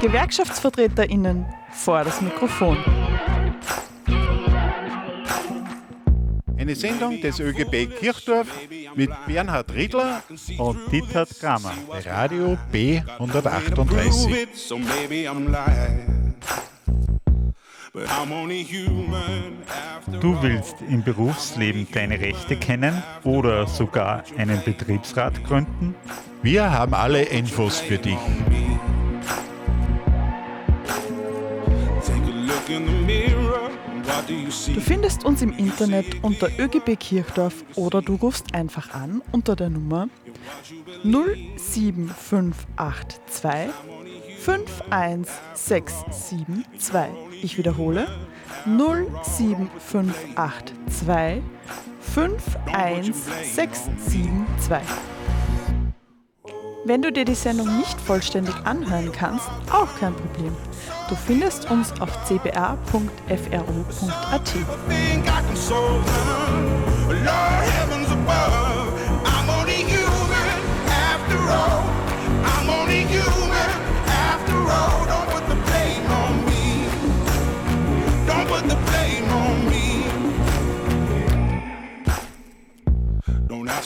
GewerkschaftsvertreterInnen vor das Mikrofon. Eine Sendung des ÖGB Kirchdorf mit Bernhard Riedler und Dieter Kramer. Radio B 138. Du willst im Berufsleben deine Rechte kennen oder sogar einen Betriebsrat gründen? Wir haben alle Infos für dich. Du findest uns im Internet unter ÖGB Kirchdorf oder du rufst einfach an unter der Nummer 07582 51672. Ich wiederhole 07582 51672. Wenn du dir die Sendung nicht vollständig anhören kannst, auch kein Problem. Du findest uns auf cba.fro.at.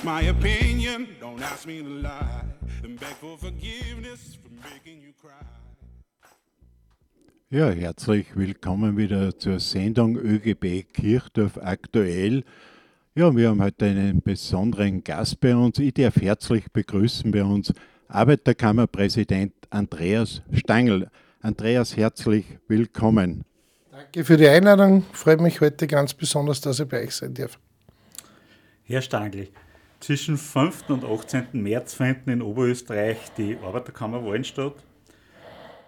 My opinion, don't ask me to lie, and beg for forgiveness for making you cry. Ja, herzlich willkommen wieder zur Sendung ÖGB Kirchdorf aktuell. Ja, wir haben heute einen besonderen Gast bei uns. Ich darf herzlich begrüßen bei uns Arbeiterkammerpräsident Andreas Stangl. Andreas, herzlich willkommen. Danke für die Einladung. Freut mich heute ganz besonders, dass ich bei euch sein darf. Herr Stangl, zwischen 5. und 18. März finden in Oberösterreich die Arbeiterkammerwahlen statt.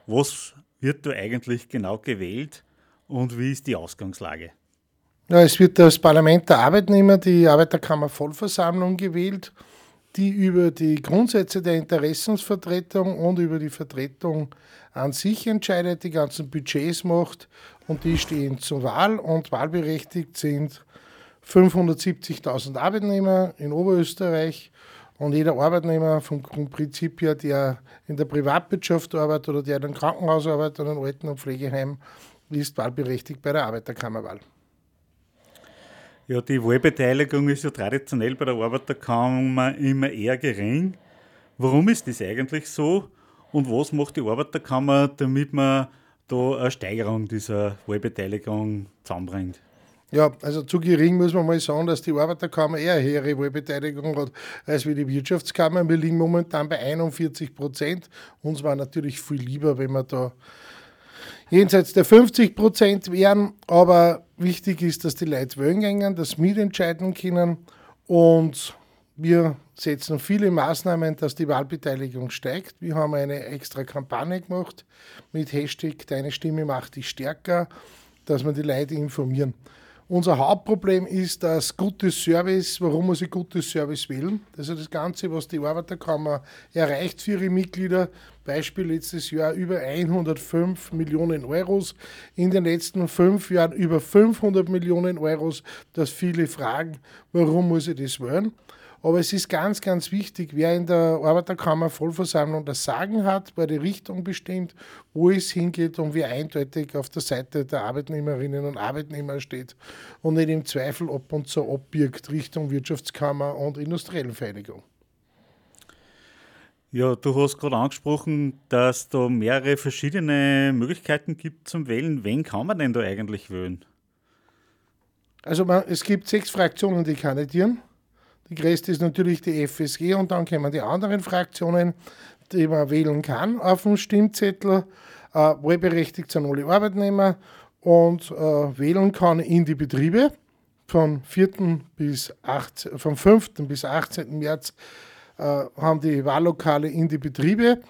Was wird da eigentlich genau gewählt und wie ist die Ausgangslage? Ja, es wird das Parlament der Arbeitnehmer, die Arbeiterkammer Vollversammlung gewählt, die über die Grundsätze der Interessensvertretung und über die Vertretung an sich entscheidet, die ganzen Budgets macht und die stehen zur Wahl und wahlberechtigt sind 570.000 Arbeitnehmer in Oberösterreich und jeder Arbeitnehmer vom Prinzip her, der in der Privatwirtschaft arbeitet oder der in einem Krankenhaus arbeitet oder in einem Alten- und Pflegeheim, ist wahlberechtigt bei der Arbeiterkammerwahl. Ja, die Wahlbeteiligung ist ja traditionell bei der Arbeiterkammer immer eher gering. Warum ist das eigentlich so? Und was macht die Arbeiterkammer, damit man da eine Steigerung dieser Wahlbeteiligung zusammenbringt? Ja, also zu gering muss man mal sagen, dass die Arbeiterkammer eher eine höhere Wahlbeteiligung hat als wie die Wirtschaftskammer. Wir liegen momentan bei 41 Prozent. Uns war natürlich viel lieber, wenn wir da jenseits der 50 Prozent wären. Aber wichtig ist, dass die Leute wählen gehen, dass mitentscheiden können. Und wir setzen viele Maßnahmen, dass die Wahlbeteiligung steigt. Wir haben eine extra Kampagne gemacht mit Hashtag Deine Stimme macht dich stärker, dass wir die Leute informieren. Unser Hauptproblem ist das gute Service. Warum muss ich gutes Service wählen? Ist das Ganze, was die Arbeiterkammer erreicht für ihre Mitglieder. Beispiel letztes Jahr über 105 Millionen Euros, in den letzten fünf Jahren über 500 Millionen Euros, dass viele fragen, warum muss ich das wählen? Aber es ist ganz, ganz wichtig, wer in der Arbeiterkammer Vollversammlung das Sagen hat, wer die Richtung bestimmt, wo es hingeht und wer eindeutig auf der Seite der Arbeitnehmerinnen und Arbeitnehmer steht und nicht im Zweifel ab und zu abbirgt Richtung Wirtschaftskammer und industriellen Vereinigung. Ja, du hast gerade angesprochen, dass da mehrere verschiedene Möglichkeiten gibt zum Wählen. Wen kann man denn da eigentlich wählen? Also man, es gibt sechs Fraktionen, die kandidieren. Die größte ist natürlich die FSG und dann kommen die anderen Fraktionen, die man wählen kann auf dem Stimmzettel. Äh, wahlberechtigt sind alle Arbeitnehmer und äh, wählen kann in die Betriebe. Von, 4. bis 18, vom 5. bis 18. März äh, haben die Wahllokale in die Betriebe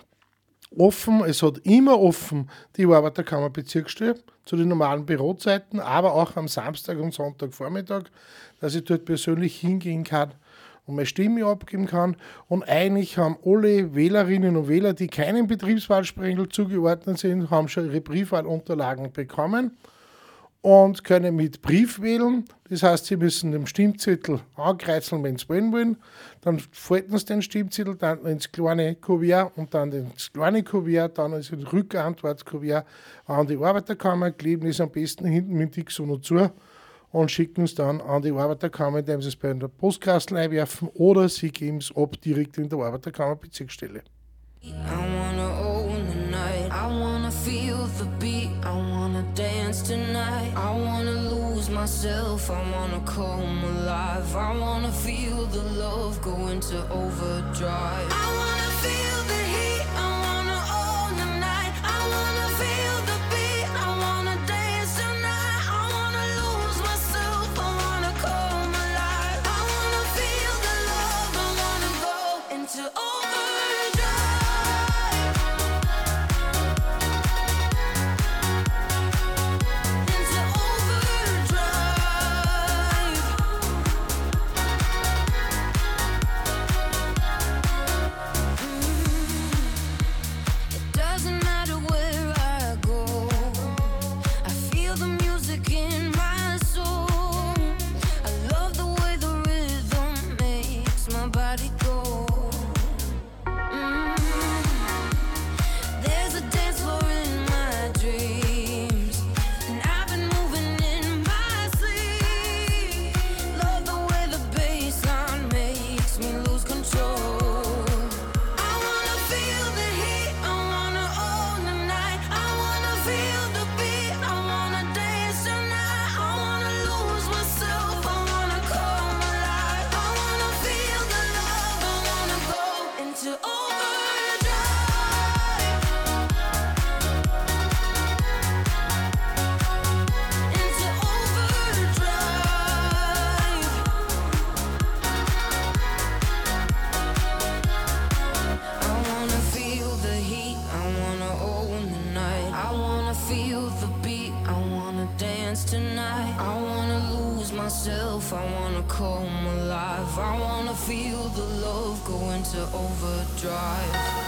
offen. Es hat immer offen die Arbeiterkammer Bezirksstelle zu den normalen Bürozeiten, aber auch am Samstag und Sonntagvormittag, dass ich dort persönlich hingehen kann und meine Stimme abgeben kann. Und eigentlich haben alle Wählerinnen und Wähler, die keinem Betriebswahlsprengel zugeordnet sind, haben schon ihre Briefwahlunterlagen bekommen. und können mit Brief wählen. Das heißt, Sie müssen den Stimmzettel ankreuzeln, wenn Sie wollen wollen. Dann falten Sie den Stimmzettel dann ins kleine Kuvert und dann ins kleine Kuvert, dann ins Rückantwortkuvert an die Arbeiterkammer, kleben es am besten hinten mit Dixon zu und schicken es dann an die Arbeiterkammer, indem Sie es bei der Postkastel einwerfen oder Sie geben es ab direkt in der Arbeiterkammer Bezirksstelle. I wanna feel the beat. I wanna dance. I wanna. To overdrive.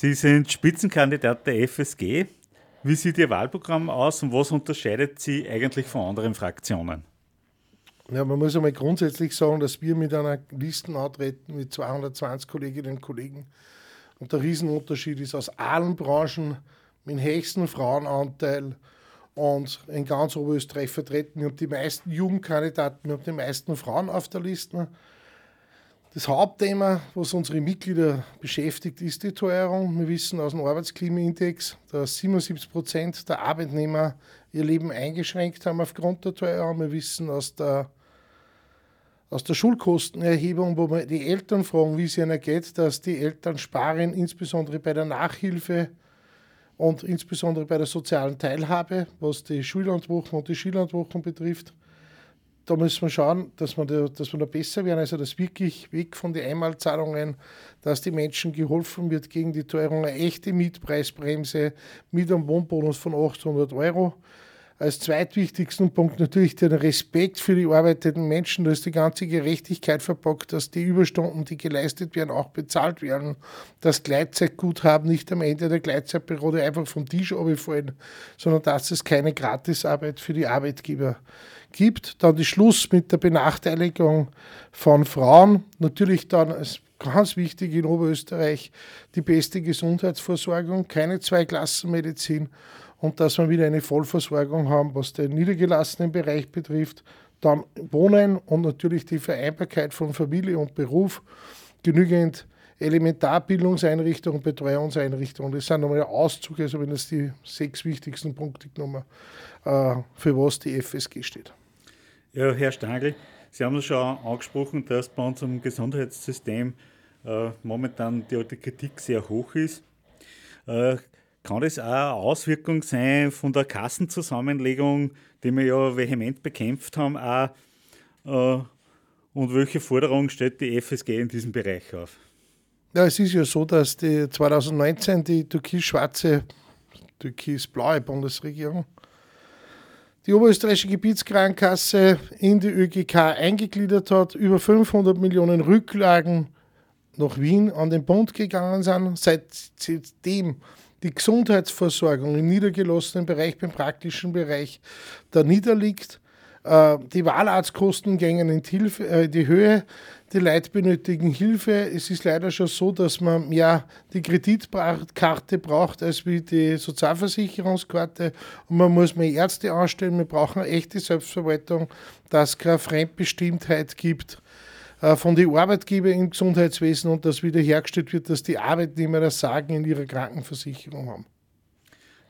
Sie sind Spitzenkandidat der FSG. Wie sieht Ihr Wahlprogramm aus und was unterscheidet Sie eigentlich von anderen Fraktionen? Ja, man muss einmal grundsätzlich sagen, dass wir mit einer Liste antreten mit 220 Kolleginnen und Kollegen. Und der Riesenunterschied ist aus allen Branchen mit dem höchsten Frauenanteil und in ganz Oberösterreich vertreten. Wir haben die meisten Jugendkandidaten, wir haben die meisten Frauen auf der Liste. Das Hauptthema, was unsere Mitglieder beschäftigt, ist die Teuerung. Wir wissen aus dem Arbeitsklimaindex, dass 77 Prozent der Arbeitnehmer ihr Leben eingeschränkt haben aufgrund der Teuerung. Wir wissen aus der, aus der Schulkostenerhebung, wo wir die Eltern fragen, wie es ihnen geht, dass die Eltern sparen, insbesondere bei der Nachhilfe und insbesondere bei der sozialen Teilhabe, was die Schullandwochen und die Skilandwochen betrifft da müssen wir schauen, dass wir, da, dass wir da besser werden. Also, dass wirklich weg von den Einmalzahlungen, dass die Menschen geholfen wird gegen die Teuerung. Eine echte Mietpreisbremse mit einem Wohnbonus von 800 Euro. Als zweitwichtigsten Punkt natürlich den Respekt für die arbeitenden Menschen. Da ist die ganze Gerechtigkeit verpackt, dass die Überstunden, die geleistet werden, auch bezahlt werden. Dass Gleitzeitguthaben nicht am Ende der Gleitzeitperiode einfach vom Tisch abfallen, sondern dass es keine Gratisarbeit für die Arbeitgeber gibt. Dann die Schluss mit der Benachteiligung von Frauen. Natürlich dann ist ganz wichtig in Oberösterreich die beste Gesundheitsversorgung, keine Zweiklassenmedizin und dass wir wieder eine Vollversorgung haben, was den niedergelassenen Bereich betrifft. Dann Wohnen und natürlich die Vereinbarkeit von Familie und Beruf, genügend Elementarbildungseinrichtungen, Betreuungseinrichtungen. Das sind nochmal Auszüge, also wenn das die sechs wichtigsten Punkte genommen, äh, für was die FSG steht. Ja, Herr Stangl, Sie haben es schon angesprochen, dass bei unserem Gesundheitssystem äh, momentan die, die, Kritik sehr hoch ist. Äh, kann das auch eine Auswirkung sein von der Kassenzusammenlegung, die wir ja vehement bekämpft haben, auch, äh, und welche Forderungen stellt die FSG in diesem Bereich auf? Ja, es ist ja so, dass die 2019 die türkis-schwarze, türkis-blaue Bundesregierung die Oberösterreichische Gebietskrankenkasse in die ÖGK eingegliedert hat, über 500 Millionen Rücklagen nach Wien an den Bund gegangen sind. Seitdem die Gesundheitsversorgung im niedergelassenen Bereich, beim praktischen Bereich, da niederliegt. Äh, die Wahlarztkosten in äh, die Höhe, die Leute benötigen Hilfe. Es ist leider schon so, dass man mehr die Kreditkarte braucht als wie die Sozialversicherungskarte und man muss mehr Ärzte anstellen. Wir brauchen eine echte Selbstverwaltung, dass es keine Fremdbestimmtheit gibt von den Arbeitgebern im Gesundheitswesen und dass wiederhergestellt wird, dass die Arbeitnehmer das Sagen in ihrer Krankenversicherung haben.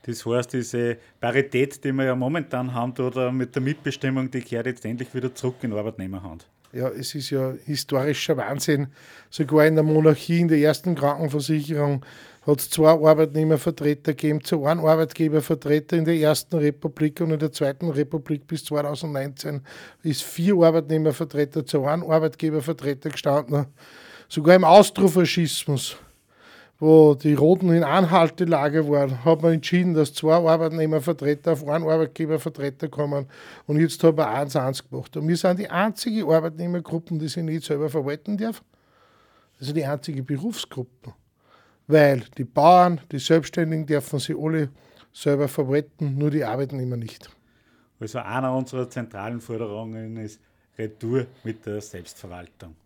Das heißt, diese Parität, die wir ja momentan haben, oder mit der Mitbestimmung, die kehrt jetzt endlich wieder zurück in Arbeitnehmerhand. Ja, es ist ja historischer Wahnsinn. Sogar in der Monarchie, in der ersten Krankenversicherung, hat es zwei Arbeitnehmervertreter gegeben, zu einem Arbeitgebervertreter in der ersten Republik und in der zweiten Republik bis 2019 ist vier Arbeitnehmervertreter zu einem Arbeitgebervertreter gestanden. Sogar im Austrofaschismus wo die Roten in Anhaltelage waren, hat man entschieden, dass zwei Arbeitnehmervertreter auf einen Arbeitgebervertreter kommen. Und jetzt haben wir eins eins gemacht. Und wir sind die einzige Arbeitnehmergruppe, die sich nicht selber verwalten darf. Also die einzige Berufsgruppe. Weil die Bauern, die Selbstständigen dürfen sie alle selber verwalten, nur die Arbeitnehmer nicht. Also einer unserer zentralen Forderungen ist Retour mit der Selbstverwaltung.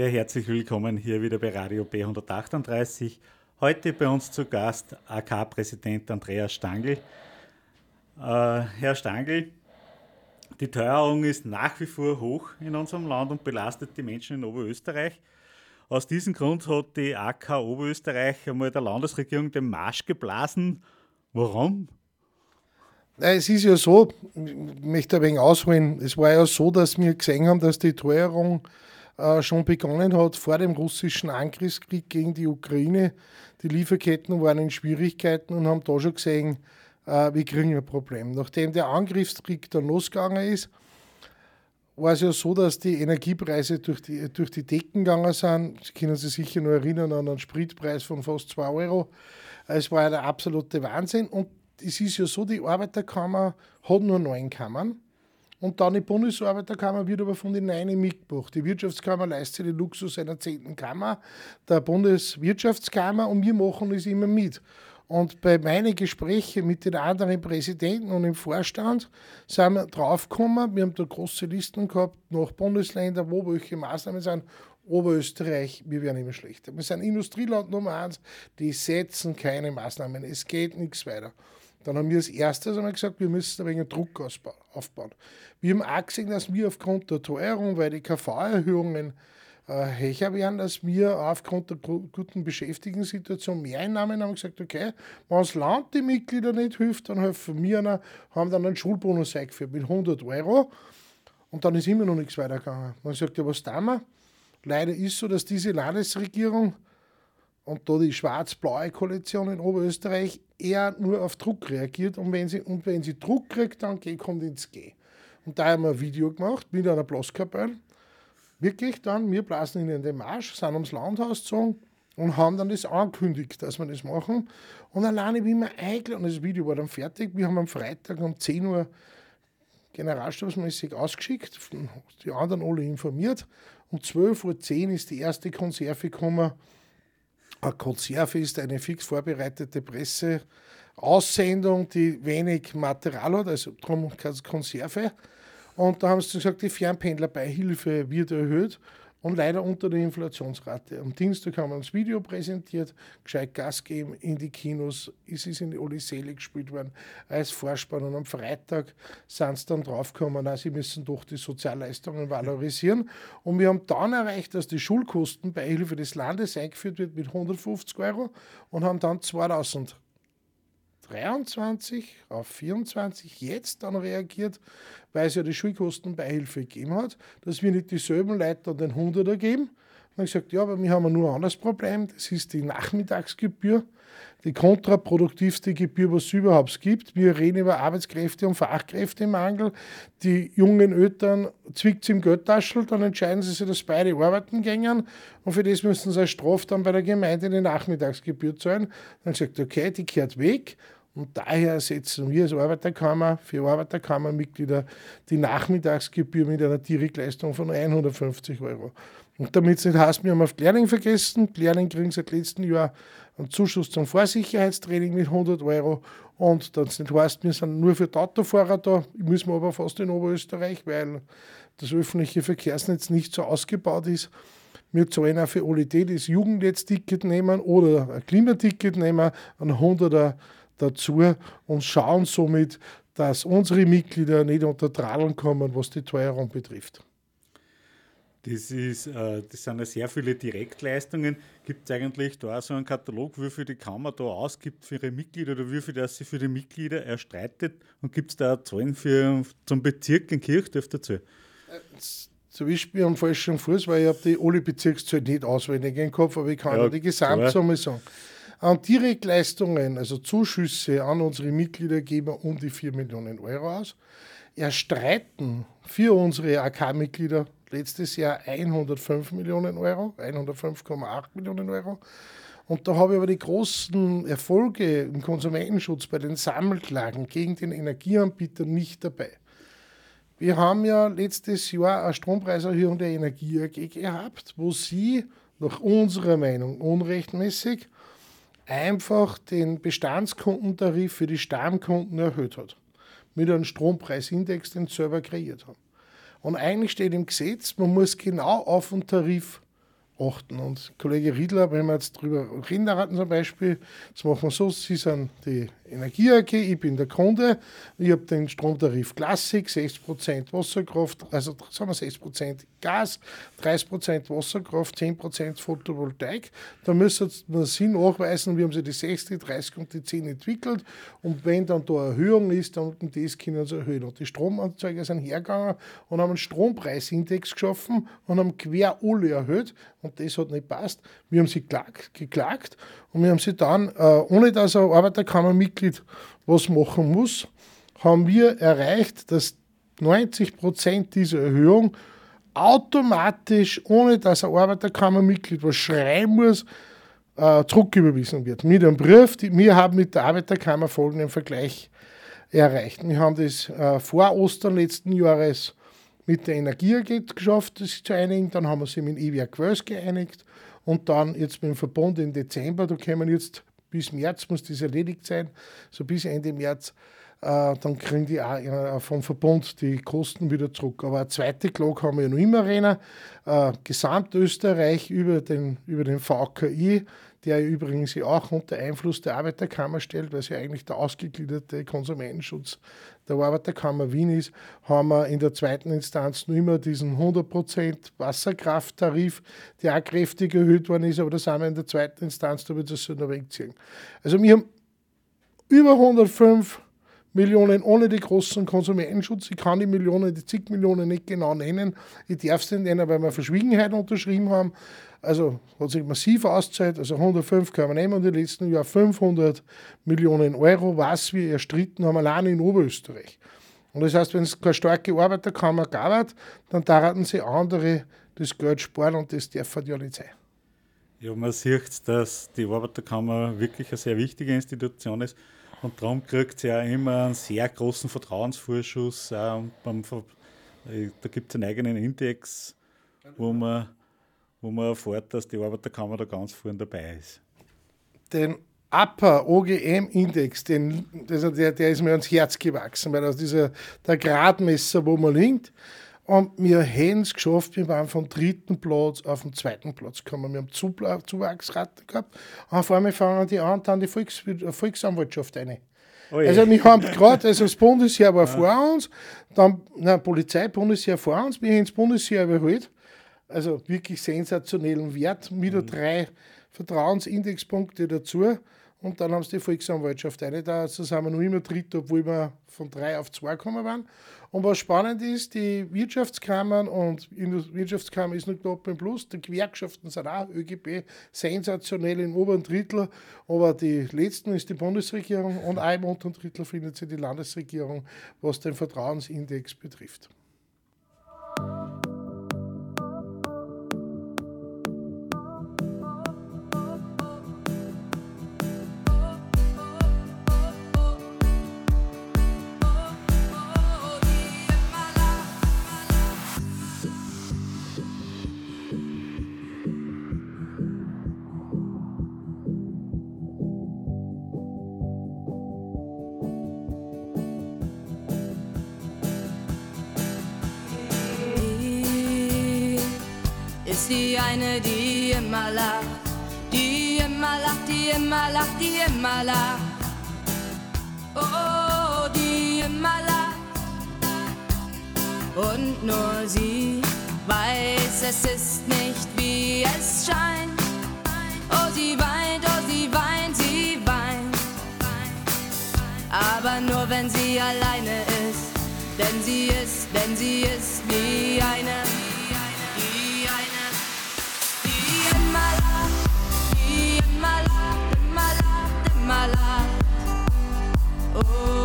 Ja, herzlich willkommen hier wieder bei Radio B138. Heute bei uns zu Gast AK-Präsident Andreas Stangl. Äh, Herr Stangl, die Teuerung ist nach wie vor hoch in unserem Land und belastet die Menschen in Oberösterreich. Aus diesem Grund hat die AK Oberösterreich einmal der Landesregierung den Marsch geblasen. Warum? Es ist ja so, ich möchte ein wenig ausholen, es war ja so, dass wir gesehen haben, dass die Teuerung äh, schon begonnen hat vor dem russischen Angriffskrieg gegen die Ukraine. Die Lieferketten waren in Schwierigkeiten und haben da schon gesehen, äh, wir kriegen ein Problem. Nachdem der Angriffskrieg dann losgegangen ist, war es ja so, dass die Energiepreise durch die, durch die Decken gegangen sind. Sie können sich sicher noch erinnern an einen Spritpreis von fast 2 Euro. Es war der absolute Wahnsinn. Und es ist ja so, die Arbeiterkammer hat nur neun Kammern. Und dann die Bundesarbeiterkammer wird aber von den neun mitgebracht. Die Wirtschaftskammer leistet den Luxus einer zehnten Kammer, der Bundeswirtschaftskammer und wir machen das immer mit. Und bei meinen Gesprächen mit den anderen Präsidenten und im Vorstand sind wir draufgekommen, wir haben da große Listen gehabt nach Bundesländern, wo welche Maßnahmen sind. Oberösterreich, wir werden immer schlechter. Wir sind Industrieland Nummer eins, die setzen keine Maßnahmen. Es geht nichts weiter. Dann haben wir als erstes einmal gesagt, wir müssen ein wenig Druck aufbauen. Wir haben auch gesehen, dass wir aufgrund der Teuerung, weil die KV-Erhöhungen äh, höher werden, dass wir aufgrund der guten Beschäftigungssituation mehr Einnahmen haben gesagt, okay, wenn das Land die Mitglieder nicht hilft, dann helfen wir einer, haben dann einen Schulbonus eingeführt mit 100 Euro und dann ist immer noch nichts weitergegangen. Dann sagt er, was tun wir? Leider ist so, dass diese Landesregierung und da die schwarz-blaue Koalition in Oberösterreich eher nur auf Druck reagiert und wenn sie, und wenn sie Druck kriegt, dann kommt ins G. Und da haben wir ein Video gemacht mit einer Blaskapelle. Wirklich dann, wir blasen ihnen den Marsch, sind ums Landhaus gezogen und haben dann das angekündigt, dass wir das machen. Und alleine, wie wir eingeladen, das Video war dann fertig, wir haben am Freitag um 10 Uhr generalstabsmäßig ausgeschickt, die anderen alle informiert. Um 12.10 Uhr ist die erste Konserve gekommen Konserve ist eine fix vorbereitete Presseaussendung, die wenig Material hat, also darum Konserve. Und da haben sie gesagt, die Fernpendlerbeihilfe wird erhöht und leider unter der Inflationsrate. Am Dienstag haben wir uns Video präsentiert, gescheit Gas geben in die Kinos. Es ist in die Oli Selig gespielt worden als Vorspann und am Freitag sind sie dann draufgekommen, na, sie müssen doch die Sozialleistungen valorisieren. Und wir haben dann erreicht, dass die Schulkostenbeihilfe des Landes eingeführt wird mit 150 Euro und haben dann 2000 23 auf 24 jetzt dann reagiert, weil es ja die Schulkostenbeihilfe gegeben hat, dass wir nicht dieselben Leute an den 100er geben. Dann gesagt, ja, aber wir haben nur ein anderes Problem, das ist die Nachmittagsgebühr, die kontraproduktivste Gebühr, was es überhaupt gibt. Wir reden über Arbeitskräfte und Fachkräftemangel. Die jungen Eltern zwickt im Geldtaschel, dann entscheiden sie sich, dass beide arbeiten gehen und für das müssen sie als Strafe dann bei der Gemeinde die Nachmittagsgebühr zahlen. Dann gesagt, okay, die kehrt weg und daher setzen wir als Arbeiterkammer für Arbeiterkammermitglieder die Nachmittagsgebühr mit einer Direktleistung von 150 Euro. Und damit es nicht heißt, wir haben auf Lehrling vergessen. Lehrling kriegen seit letztem Jahr einen Zuschuss zum Vorsicherheitstraining mit 100 Euro. Und das nicht heißt, wir sind nur für die Autofahrer da, müssen wir aber fast in Oberösterreich, weil das öffentliche Verkehrsnetz nicht so ausgebaut ist. Wir zahlen auch für alle die, die das Jugendnetzticket nehmen oder ein Klimaticket nehmen, ein 100er dazu und schauen somit, dass unsere Mitglieder nicht unter Trallen kommen, was die Teuerung betrifft. Das, ist, äh, das sind ja sehr viele Direktleistungen. Gibt es eigentlich da so einen Katalog, wie viel die Kammer da ausgibt für ihre Mitglieder oder wie viel das sie für die Mitglieder erstreitet? Und gibt es da Zahlen für, zum Bezirk in Kirchdorf dazu? Äh, ich mir am falschen Fuß, weil ich habe die alle Bezirkszahlen nicht auswendig im Kopf, aber ich kann ja, die Gesamtsumme sagen. An Direktleistungen, also Zuschüsse an unsere Mitglieder, geben wir um die 4 Millionen Euro aus. Erstreiten für unsere AK-Mitglieder letztes Jahr 105 Millionen Euro, 105,8 Millionen Euro. Und da habe ich aber die großen Erfolge im Konsumentenschutz bei den Sammelklagen gegen den Energieanbieter nicht dabei. Wir haben ja letztes Jahr eine Strompreiserhöhung der Energie AG gehabt, wo sie nach unserer Meinung unrechtmäßig einfach den Bestandskundentarif für die Stammkunden erhöht hat. Mit einem Strompreisindex, den sie selber kreiert haben. Und eigentlich steht im Gesetz, man muss genau auf den Tarif achten. Und Kollege Riedler, wenn wir jetzt drüber reden zum Beispiel, das machen wir so, Sie sind die Energie AG, ich bin der Kunde, ich habe den Stromtarif Classic, 60% Wasserkraft, also sagen wir 60% Gas, 30% Wasserkraft, 10% Photovoltaik. Da müssen wir Sie nachweisen, wie haben Sie die 60, 30 und die 10 entwickelt und wenn dann da Erhöhung ist, dann das können Sie erhöhen. Und die Stromanzeiger sind hergegangen und haben einen Strompreisindex geschaffen und haben quer alle erhöht und das hat nicht passt. Wir haben sie geklagt, geklagt und wir haben sie dann, äh, ohne dass ein Arbeiterkammermitglied was machen muss, haben wir erreicht, dass 90 Prozent dieser Erhöhung automatisch, ohne dass ein Arbeiterkammermitglied was schreiben muss, äh, zurücküberwiesen wird. Mit einem Brief, die, wir haben mit der Arbeiterkammer folgenden Vergleich erreicht. Wir haben das äh, vor Ostern letzten Jahres mit der Energie geschafft, das zu einigen. Dann haben wir sie mit dem E-Werk Wels geeinigt. Und dann jetzt mit dem Verbund im Dezember, da wir jetzt bis März muss das erledigt sein, so bis Ende März, äh, dann kriegen die auch äh, vom Verbund die Kosten wieder zurück. Aber eine zweite Klage haben wir ja noch immer rein. Äh, Gesamtösterreich über den, über den VKI, der übrigens auch unter Einfluss der Arbeiterkammer stellt, weil sie eigentlich der ausgegliederte Konsumentenschutz der Arbeiterkammer Wien ist, haben wir in der zweiten Instanz nur immer diesen 100% Wasserkrafttarif, der auch kräftig erhöht worden ist, aber da sind wir in der zweiten Instanz, da wird es so noch wegziehen. Also wir haben über 105 Millionen ohne den großen Konsumentenschutz. Ich kann die Millionen, die zig Millionen nicht genau nennen. Ich darf es nicht nennen, weil wir Verschwiegenheit unterschrieben haben. Also hat sich massiv auszahlt. Also 105 können wir nehmen und im letzten Jahr 500 Millionen Euro, was wir erstritten haben, allein in Oberösterreich. Und das heißt, wenn es keine starke Arbeiterkammer gab, dann taten sie andere das Geld sparen und das darf ja nicht sein. Ja, man sieht, dass die Arbeiterkammer wirklich eine sehr wichtige Institution ist. Und darum kriegt sie ja immer einen sehr großen Vertrauensvorschuss. beim, äh, da gibt es einen eigenen Index, wo man, wo man erfährt, dass die Arbeiterkammer da ganz vorne dabei ist. Den Upper OGM-Index, der, der ist mir ans Herz gewachsen, weil das dieser der Gradmesser, wo man liegt. Und wir haben es geschafft, wir waren vom dritten Platz auf den zweiten Platz gekommen. Wir haben Zuwachsraten gehabt. Und auf einmal fangen die an, dann die Volks Volksanwaltschaft eine. Oh also wir haben gerade, also das Bundesheer war ja. vor uns, dann na, Polizei, Bundesheer vor uns, wir haben das Bundesheer überholt. Also wirklich sensationellen Wert, mit mhm. drei Vertrauensindexpunkte dazu. Und dann haben sie die Volksanwaltschaft eine. Da sind wir noch immer dritt, obwohl wir von drei auf zwei gekommen waren. Und was spannend ist, die Wirtschaftskammern und Wirtschaftskammer ist knapp im Plus, die Gewerkschaften sind auch ÖGB sensationell im oberen Drittel, aber die letzten ist die Bundesregierung und auch im unteren Drittel findet sich die Landesregierung, was den Vertrauensindex betrifft. Lacht, die immer lacht. Oh, die lacht. Und nur sie weiß, es ist nicht wie es scheint. Oh, sie weint, oh, sie weint, sie weint. Aber nur wenn sie alleine ist, denn sie ist, denn sie ist wie eine. Oh,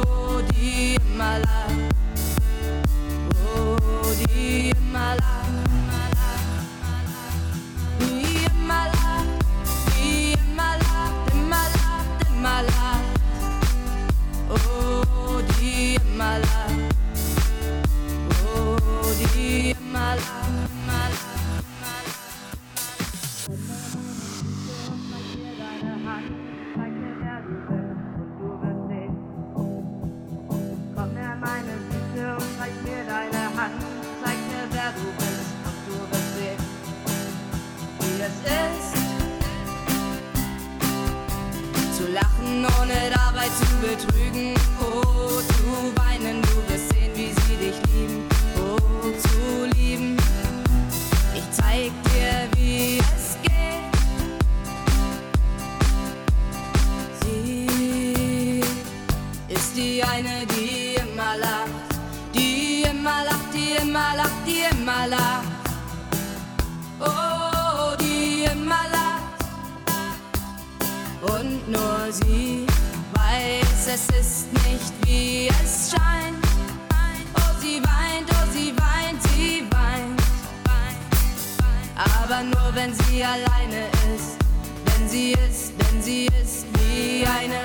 sie ist, denn sie ist wie eine,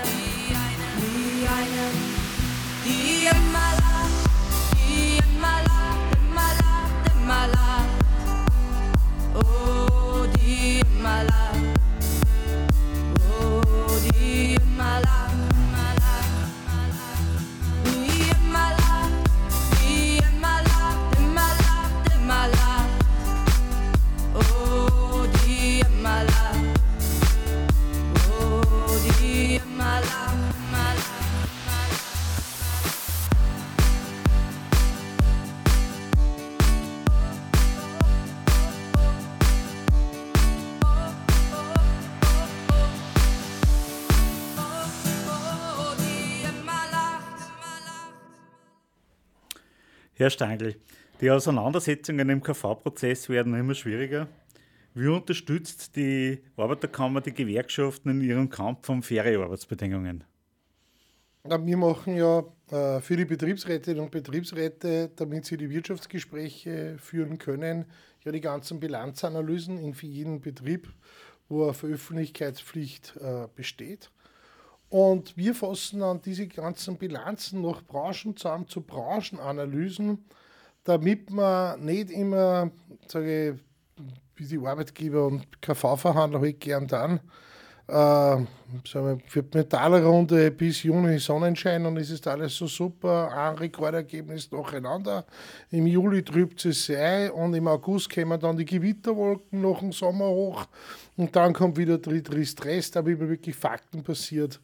wie eine, die immer lacht, die immer lacht, immer lacht, immer lacht. Oh, die immer lacht. Herr Stangl, die Auseinandersetzungen im KV-Prozess werden immer schwieriger. Wie unterstützt die Arbeiterkammer die Gewerkschaften in ihrem Kampf um faire Arbeitsbedingungen? Wir machen ja äh, für die Betriebsrätinnen und Betriebsräte, damit sie die Wirtschaftsgespräche führen können, ja die ganzen Bilanzanalysen in für jeden Betrieb, wo eine Veröffentlichkeitspflicht äh, besteht. Und wir fassen dann diese ganzen Bilanzen nach Branchen zusammen zu Branchenanalysen, damit man nicht immer, sage ich, wie die Arbeitgeber und KV-Verhandler halt gern dann, äh, für die Metallrunde bis Juni Sonnenschein und es ist alles so super, ein Rekordergebnis nacheinander. Im Juli trübt es ein und im August kommen dann die Gewitterwolken nach dem Sommer hoch und dann kommt wieder der der Stress, damit man wirklich faktenbasiert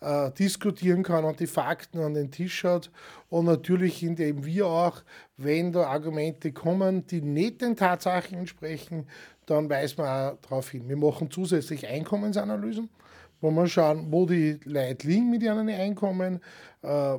äh, diskutieren kann und die Fakten an den Tisch hat. Und natürlich, indem wir auch, wenn da Argumente kommen, die nicht den Tatsachen entsprechen, dann weisen wir auch darauf hin. Wir machen zusätzlich Einkommensanalysen, wo wir schauen, wo die Leute liegen mit ihren Einkommen, äh,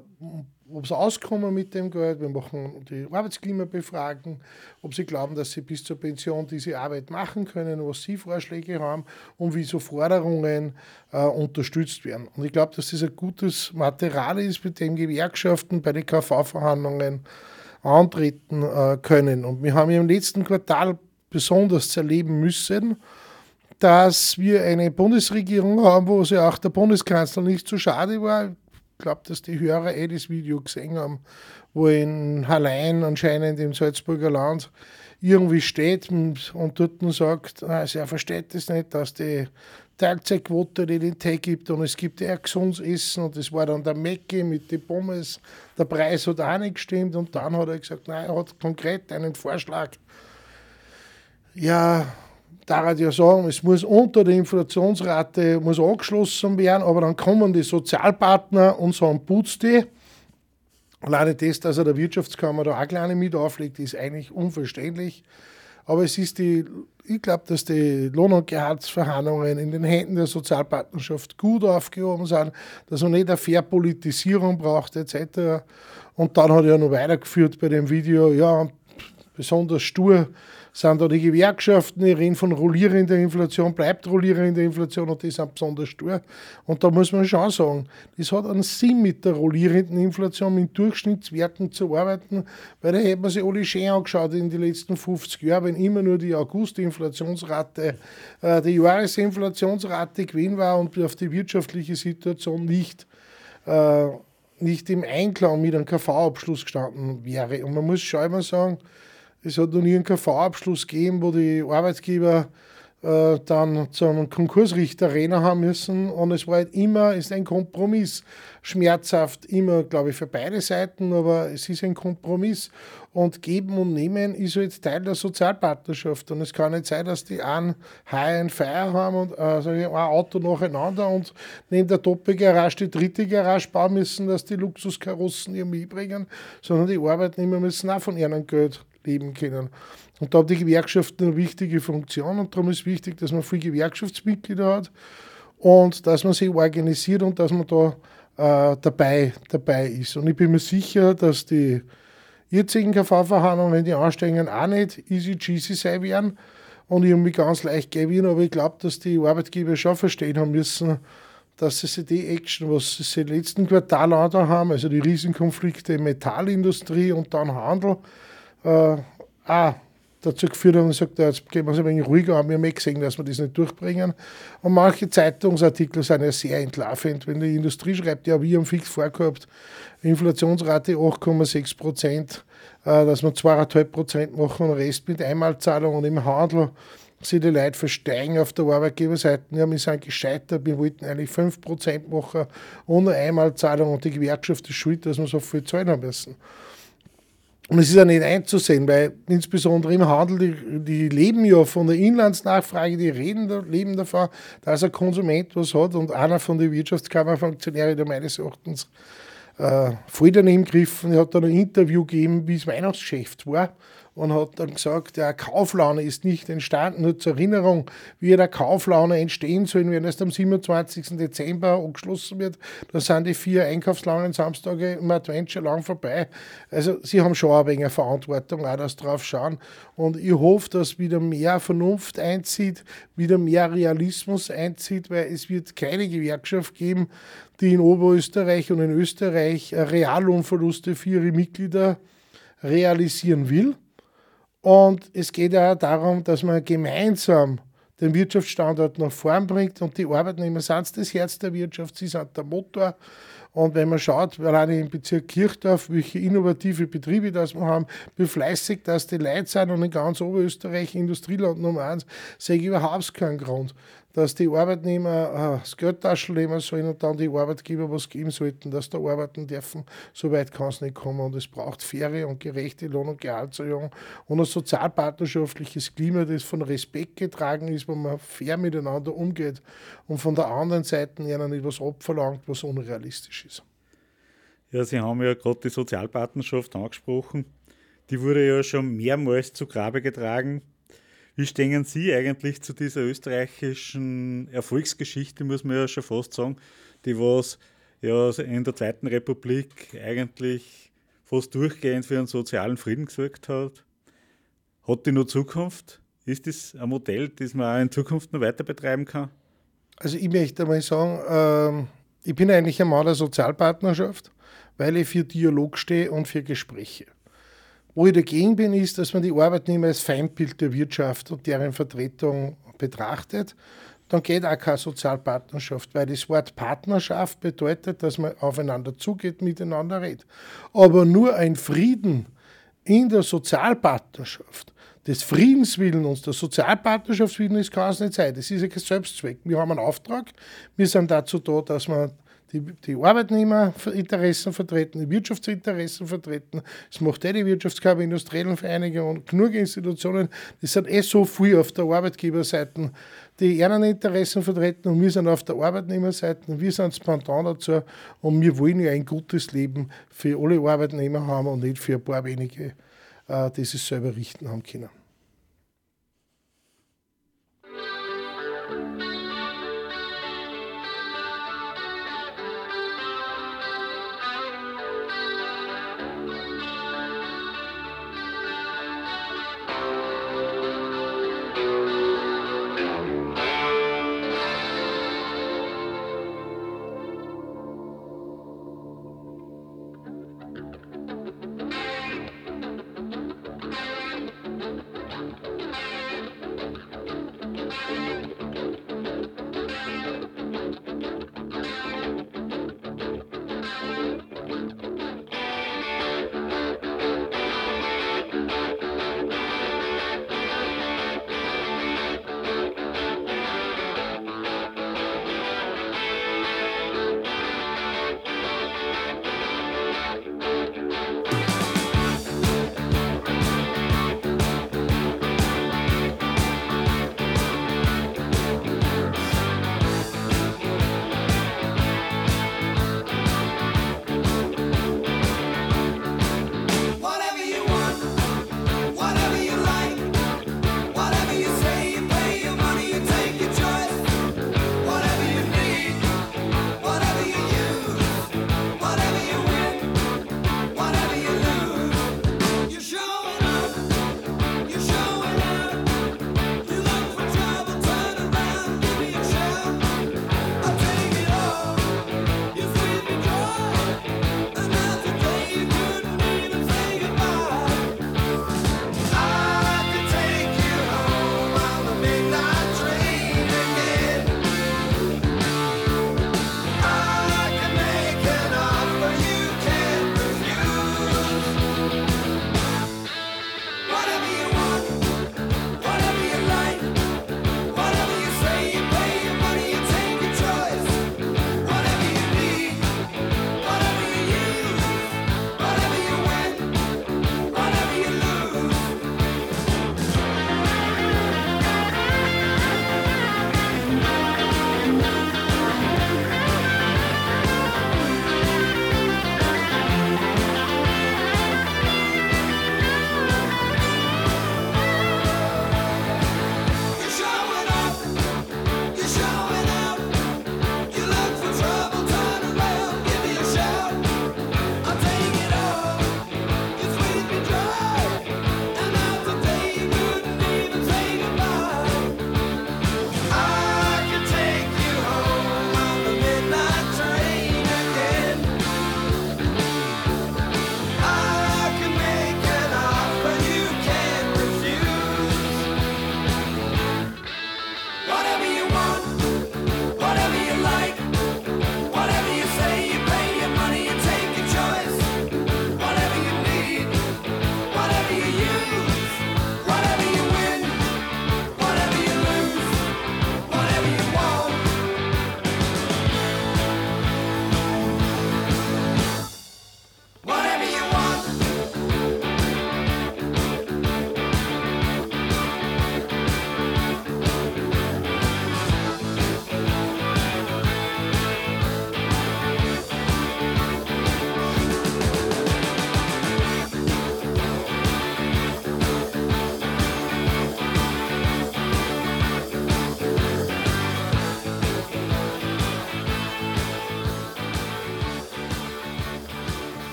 ob sie auskommen mit dem Geld. Wir machen die Arbeitsklima-Befragen, ob sie glauben, dass sie bis zur Pension diese Arbeit machen können, was sie Vorschläge haben und wie so Forderungen äh, unterstützt werden. Und ich glaube, dass das ein gutes Material ist, mit dem Gewerkschaften bei den KV-Verhandlungen antreten äh, können. Und wir haben im letzten Quartal besonders erleben müssen, dass wir eine Bundesregierung haben, wo sich auch der Bundeskanzler nicht so schade war. Glaube, dass die Hörer eh das Video gesehen haben, wo in Hallein anscheinend im Salzburger Land irgendwie steht und, dort sagt, also er versteht das nicht, dass die Teilzeitquote die den Tee gibt und es gibt eher gesundes Essen und das war dann der Mecke mit den Pommes. Der Preis hat auch nicht gestimmt und dann hat er gesagt, nein, er hat konkret einen Vorschlag. Ja, da ja sagen, es muss unter der Inflationsrate muss angeschlossen werden, aber dann kommen die Sozialpartner und sagen, putz die. Alleine das, dass er der Wirtschaftskammer da auch kleine mit auflegt, ist eigentlich unverständlich. Aber es ist die, ich glaube, dass die Lohn- und Gehaltsverhandlungen in den Händen der Sozialpartnerschaft gut aufgehoben sind, dass man nicht eine Verpolitisierung braucht, etc. Und dann hat er noch weitergeführt bei dem Video, ja, besonders stur sind da die Gewerkschaften, die reden von rollierender Inflation, bleibt rollierende Inflation und die sind besonders stur. Und da muss man schon sagen, das hat einen Sinn mit der rollierenden Inflation, mit Durchschnittswerten zu arbeiten, weil da hätte man sich alle schön angeschaut in den letzten 50 Jahren, wenn immer nur die August-Inflationsrate, äh, die Jahresinflationsrate gewesen war und auf die wirtschaftliche Situation nicht äh, nicht im Einklang mit einem KV-Abschluss gestanden wäre. Und man muss schon immer sagen, es hat noch nie einen KV-Abschluss gegeben, wo die Arbeitgeber äh, dann zum Konkursrichter Renner haben müssen. Und es war halt immer, ist ein Kompromiss. Schmerzhaft immer, glaube ich, für beide Seiten, aber es ist ein Kompromiss. Und geben und nehmen ist halt Teil der Sozialpartnerschaft. Und es kann nicht sein, dass die einen High and Fire haben und also ein Auto nacheinander und neben der Doppelgarage die dritte Garage bauen müssen, dass die Luxuskarossen ihr mitbringen, sondern die Arbeitnehmer müssen auch von ihrem Geld leben können. Und da haben die Gewerkschaften eine wichtige Funktion und darum ist wichtig, dass man viele Gewerkschaftsmitglieder hat und dass man sich organisiert und dass man da äh, dabei, dabei ist. Und ich bin mir sicher, dass die jetzigen KV-Verhandlungen, die Anstrengungen auch nicht easy cheesy sein werden und mich ganz leicht geben, aber ich glaube, dass die Arbeitgeber schon verstehen haben müssen, dass sie die Action, was sie im letzten Quartal da haben, also die Riesenkonflikte in Metallindustrie und dann Handel, äh, auch dazu geführt haben und gesagt, jetzt gehen wir es ein wenig ruhiger an. Wir haben eh gesehen, dass wir das nicht durchbringen. Und manche Zeitungsartikel sind ja sehr entlarvend. Wenn die Industrie schreibt, ja, wir haben fix vorgehabt, Inflationsrate 8,6 Prozent, äh, dass wir 2,5 Prozent machen und Rest mit Einmalzahlung und im Handel sie die Leute versteigen auf der Arbeitgeberseite. Ja, wir sind gescheitert, wir wollten eigentlich 5% machen ohne Einmalzahlung und die Gewerkschaft ist schuld, dass wir so viel zahlen müssen. Und es ist ja nicht einzusehen, weil insbesondere im Handel, die, die leben ja von der Inlandsnachfrage, die reden, leben davon, dass ein Konsument was hat. Und einer von den Wirtschaftskammerfunktionären, der meines Erachtens äh, voll daneben gegriffen, hat dann ein Interview gegeben, wie es Weihnachtsgeschäft war und hat dann gesagt, der Kauflaune ist nicht entstanden. Nur zur Erinnerung, wie der Kauflaune entstehen soll, wenn es am 27. Dezember angeschlossen wird. Da sind die vier Einkaufslaunen Samstage im Advent schon lang vorbei. Also sie haben schon ein wenig Verantwortung, auch das drauf schauen. Und ich hoffe, dass wieder mehr Vernunft einzieht, wieder mehr Realismus einzieht, weil es wird keine Gewerkschaft geben, die in Oberösterreich und in Österreich Reallohnverluste für ihre Mitglieder realisieren will. Und es geht ja darum, dass man gemeinsam den Wirtschaftsstandort nach vorn bringt und die Arbeitnehmer sind das Herz der Wirtschaft, sie sind der Motor. Und wenn man schaut, alleine im Bezirk Kirchdorf, welche innovative Betriebe das wir haben, wie fleißig das die Leute sind und in ganz Oberösterreich Industrieland Nummer eins, sehe ich überhaupt keinen Grund, dass die Arbeitnehmer äh, das Geldtaschen nehmen sollen und dann die Arbeitgeber was geben sollten, dass da arbeiten dürfen. So weit kann es nicht kommen. Und es braucht faire und gerechte Lohn- und Gehaltserhöhung und ein sozialpartnerschaftliches Klima, das von Respekt getragen ist, wo man fair miteinander umgeht und von der anderen Seite ihnen nicht was abverlangt, was unrealistisch ist. Ja, Sie haben ja gerade die Sozialpartnerschaft angesprochen. Die wurde ja schon mehrmals zu Grabe getragen. Wie stehen Sie eigentlich zu dieser österreichischen Erfolgsgeschichte, muss man ja schon fast sagen, die was ja in der Zweiten Republik eigentlich fast durchgehend für einen sozialen Frieden gesorgt hat? Hat die noch Zukunft? Ist das ein Modell, das man auch in Zukunft noch weiter betreiben kann? Also ich möchte mal sagen, äh, ich bin eigentlich ein Mann der Sozialpartnerschaft, weil ich für Dialog stehe und für Gespräche. Wo ich dagegen bin, ist, dass man die Arbeitnehmer als Feindbild der Wirtschaft und deren Vertretung betrachtet. Dann geht auch keine Sozialpartnerschaft, weil das Wort Partnerschaft bedeutet, dass man aufeinander zugeht, miteinander redet. Aber nur ein Frieden in der Sozialpartnerschaft, des Friedenswillen und der Sozialpartnerschaftswillen, es nicht sein. Das ist ja kein Selbstzweck. Wir haben einen Auftrag. Wir sind dazu da, dass wir die, die Arbeitnehmerinteressen vertreten, die Wirtschaftsinteressen vertreten. Das macht eh die Wirtschaftskammer, Industriellen Vereinigung und genug Institutionen. Das sind eh so viel auf der Arbeitgeberseite, die ihren Interessen vertreten und wir sind auf der Arbeitnehmerseite und wir sind das Pendant dazu und wir wollen ja ein gutes Leben für alle Arbeitnehmer haben und nicht für ein paar wenige, äh, die sich selber richten haben können.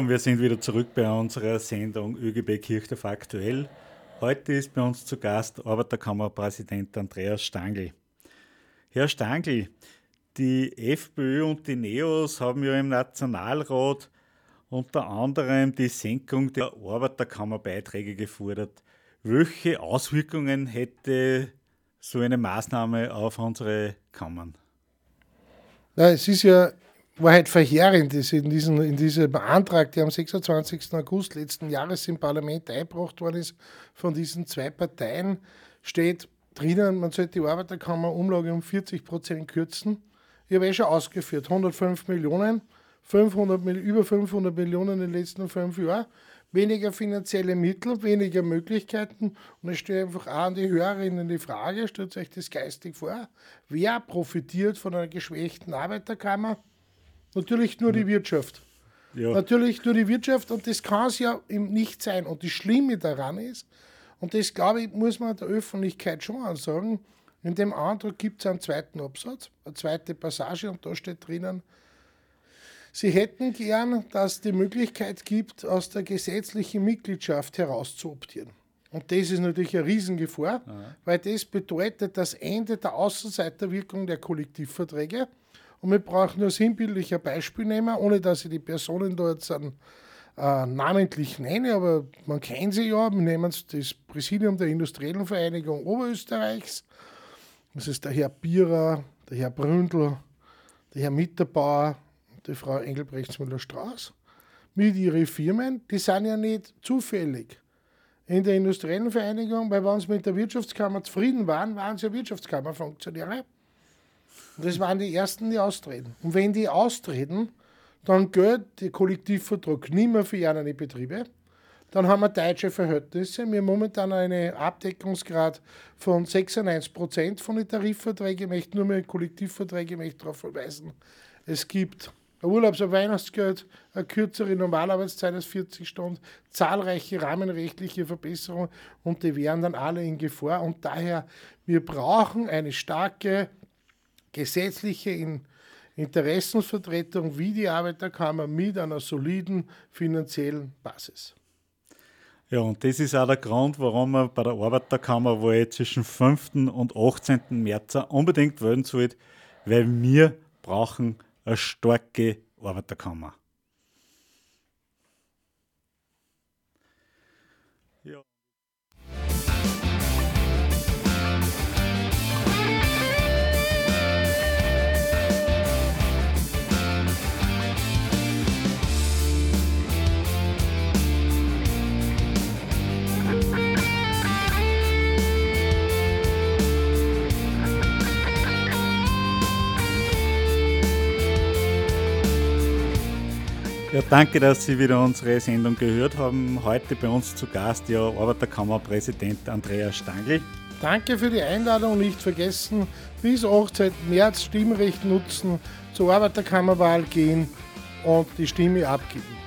Und wir sind wieder zurück bei unserer Sendung ÖGB Kirchdorf aktuell. Heute ist bei uns zu Gast Arbeiterkammerpräsident Andreas Stangl. Herr Stangl, die FPÖ und die NEOS haben ja im Nationalrat unter anderem die Senkung der Arbeiterkammerbeiträge gefordert. Welche Auswirkungen hätte so eine Maßnahme auf unsere Kammern? Na, es ist ja war halt verheerend, dass in, diesen, in diesem Antrag, der am 26. August letzten Jahres im Parlament eingebracht worden ist, von diesen zwei Parteien, steht drinnen, man sollte die Arbeiterkammer-Umlage um 40 Prozent kürzen. Ich habe eh schon ausgeführt, 105 Millionen, 500, über 500 Millionen in den letzten fünf Jahren, weniger finanzielle Mittel, weniger Möglichkeiten. Und ich stelle einfach auch an die Hörerinnen die Frage, stellt euch das geistig vor, wer profitiert von einer geschwächten Arbeiterkammer? Natürlich nur die Wirtschaft. Ja. Natürlich nur die Wirtschaft und das kann es ja nicht sein. Und das Schlimme daran ist, und das glaube ich, muss man der Öffentlichkeit schon mal sagen, in dem Antrag gibt es einen zweiten Absatz, eine zweite Passage und da steht drinnen, Sie hätten gern, dass es die Möglichkeit gibt, aus der gesetzlichen Mitgliedschaft herauszuoptieren. Und das ist natürlich eine Riesengefahr, ja. weil das bedeutet das Ende der Außenseiterwirkung der Kollektivverträge. Und wir brauchen nur sinnbildlich ein Beispiel nehmen, ohne dass ich die Personen dort sind, äh, namentlich nenne, aber man kennt sie ja. Wir nehmen das Präsidium der Industriellen Vereinigung Oberösterreichs. Das ist der Herr Bierer, der Herr Bründl, der Herr Mitterbauer, die Frau Engelbrechts-Müller-Strauß. Mit ihren Firmen, die sind ja nicht zufällig in der Industriellen Vereinigung, weil wenn sie mit der Wirtschaftskammer zufrieden waren, waren sie ja Wirtschaftskammerfunktionäre. Und das waren die Ersten, die austreten. Und wenn die austreten, dann gilt der Kollektivvertrag nicht mehr für ihre Betriebe. Dann haben wir deutsche Verhältnisse. Wir haben momentan einen Abdeckungsgrad von 96 Prozent von den Tarifverträgen. Ich möchte nur mehr Kollektivverträge möchte darauf verweisen. Es gibt ein Urlaubs- und Weihnachtsgeld, eine kürzere Normalarbeitszeit als 40 Stunden, zahlreiche rahmenrechtliche Verbesserungen und die wären dann alle in Gefahr. Und daher, wir brauchen eine starke gesetzliche in Interessensvertretung wie die Arbeiterkammer mit einer soliden finanziellen Basis. Ja, und das ist auch der Grund, warum man bei der Arbeiterkammer, wo ich zwischen 5. und 18. März unbedingt wählen sollte, weil wir brauchen eine starke Arbeiterkammer. Ja, danke, dass Sie wieder unsere Sendung gehört haben. Heute bei uns zu Gast ja Arbeiterkammerpräsident Andreas Stangl. Danke für die Einladung. Nicht vergessen, bis 18. März Stimmrecht nutzen, zur Arbeiterkammerwahl gehen und die Stimme abgeben.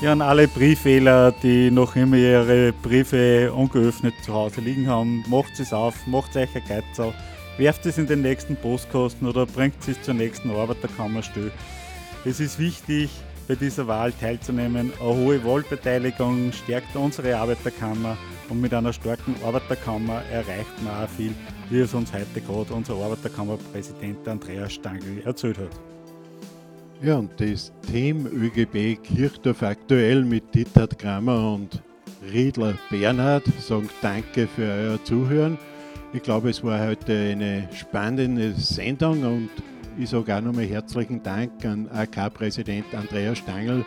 Ja, an alle Briefwähler, die noch immer ihre Briefe ungeöffnet zu Hause liegen haben, macht es auf, macht euch ein Geiz werft es in den nächsten Postkosten oder bringt es zur nächsten Arbeiterkammerstelle. Es ist wichtig, bei dieser Wahl teilzunehmen. Eine hohe Wahlbeteiligung stärkt unsere Arbeiterkammer und mit einer starken Arbeiterkammer erreicht man auch viel, wie es uns heute gerade unser Arbeiterkammerpräsident Andreas Stangl erzählt hat. Ja, und das Team ÖGB Kirchdorf aktuell mit Dieter Kramer und Riedler Bernhard sagen Danke für euer Zuhören. Ich glaube, es war heute eine spannende Sendung und ich sage auch nochmal herzlichen Dank an AK-Präsident Andreas Stangl,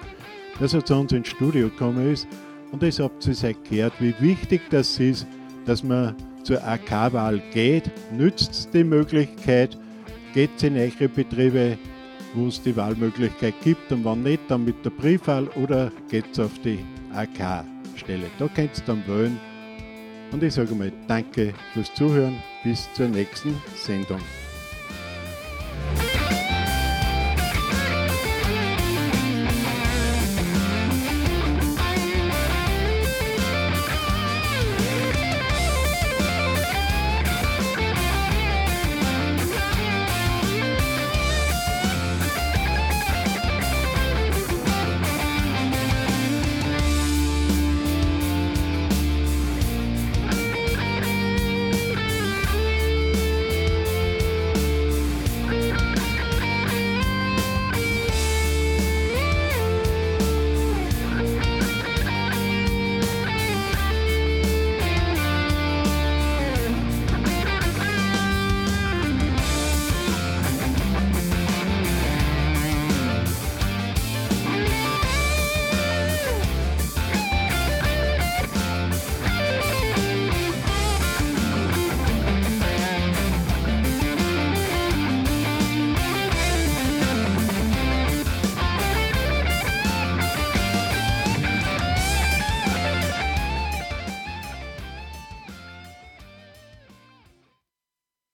dass er zu uns ins Studio gekommen ist. Und es habt ihr gehört, wie wichtig das ist, dass man zur AK-Wahl geht. Nützt die Möglichkeit, geht in eure Betriebe, wo es die Wahlmöglichkeit gibt und wenn nicht, dann mit der Briefwahl oder geht es auf die AK-Stelle. Da könnt ihr dann wählen. Und ich sage mal danke fürs Zuhören. Bis zur nächsten Sendung.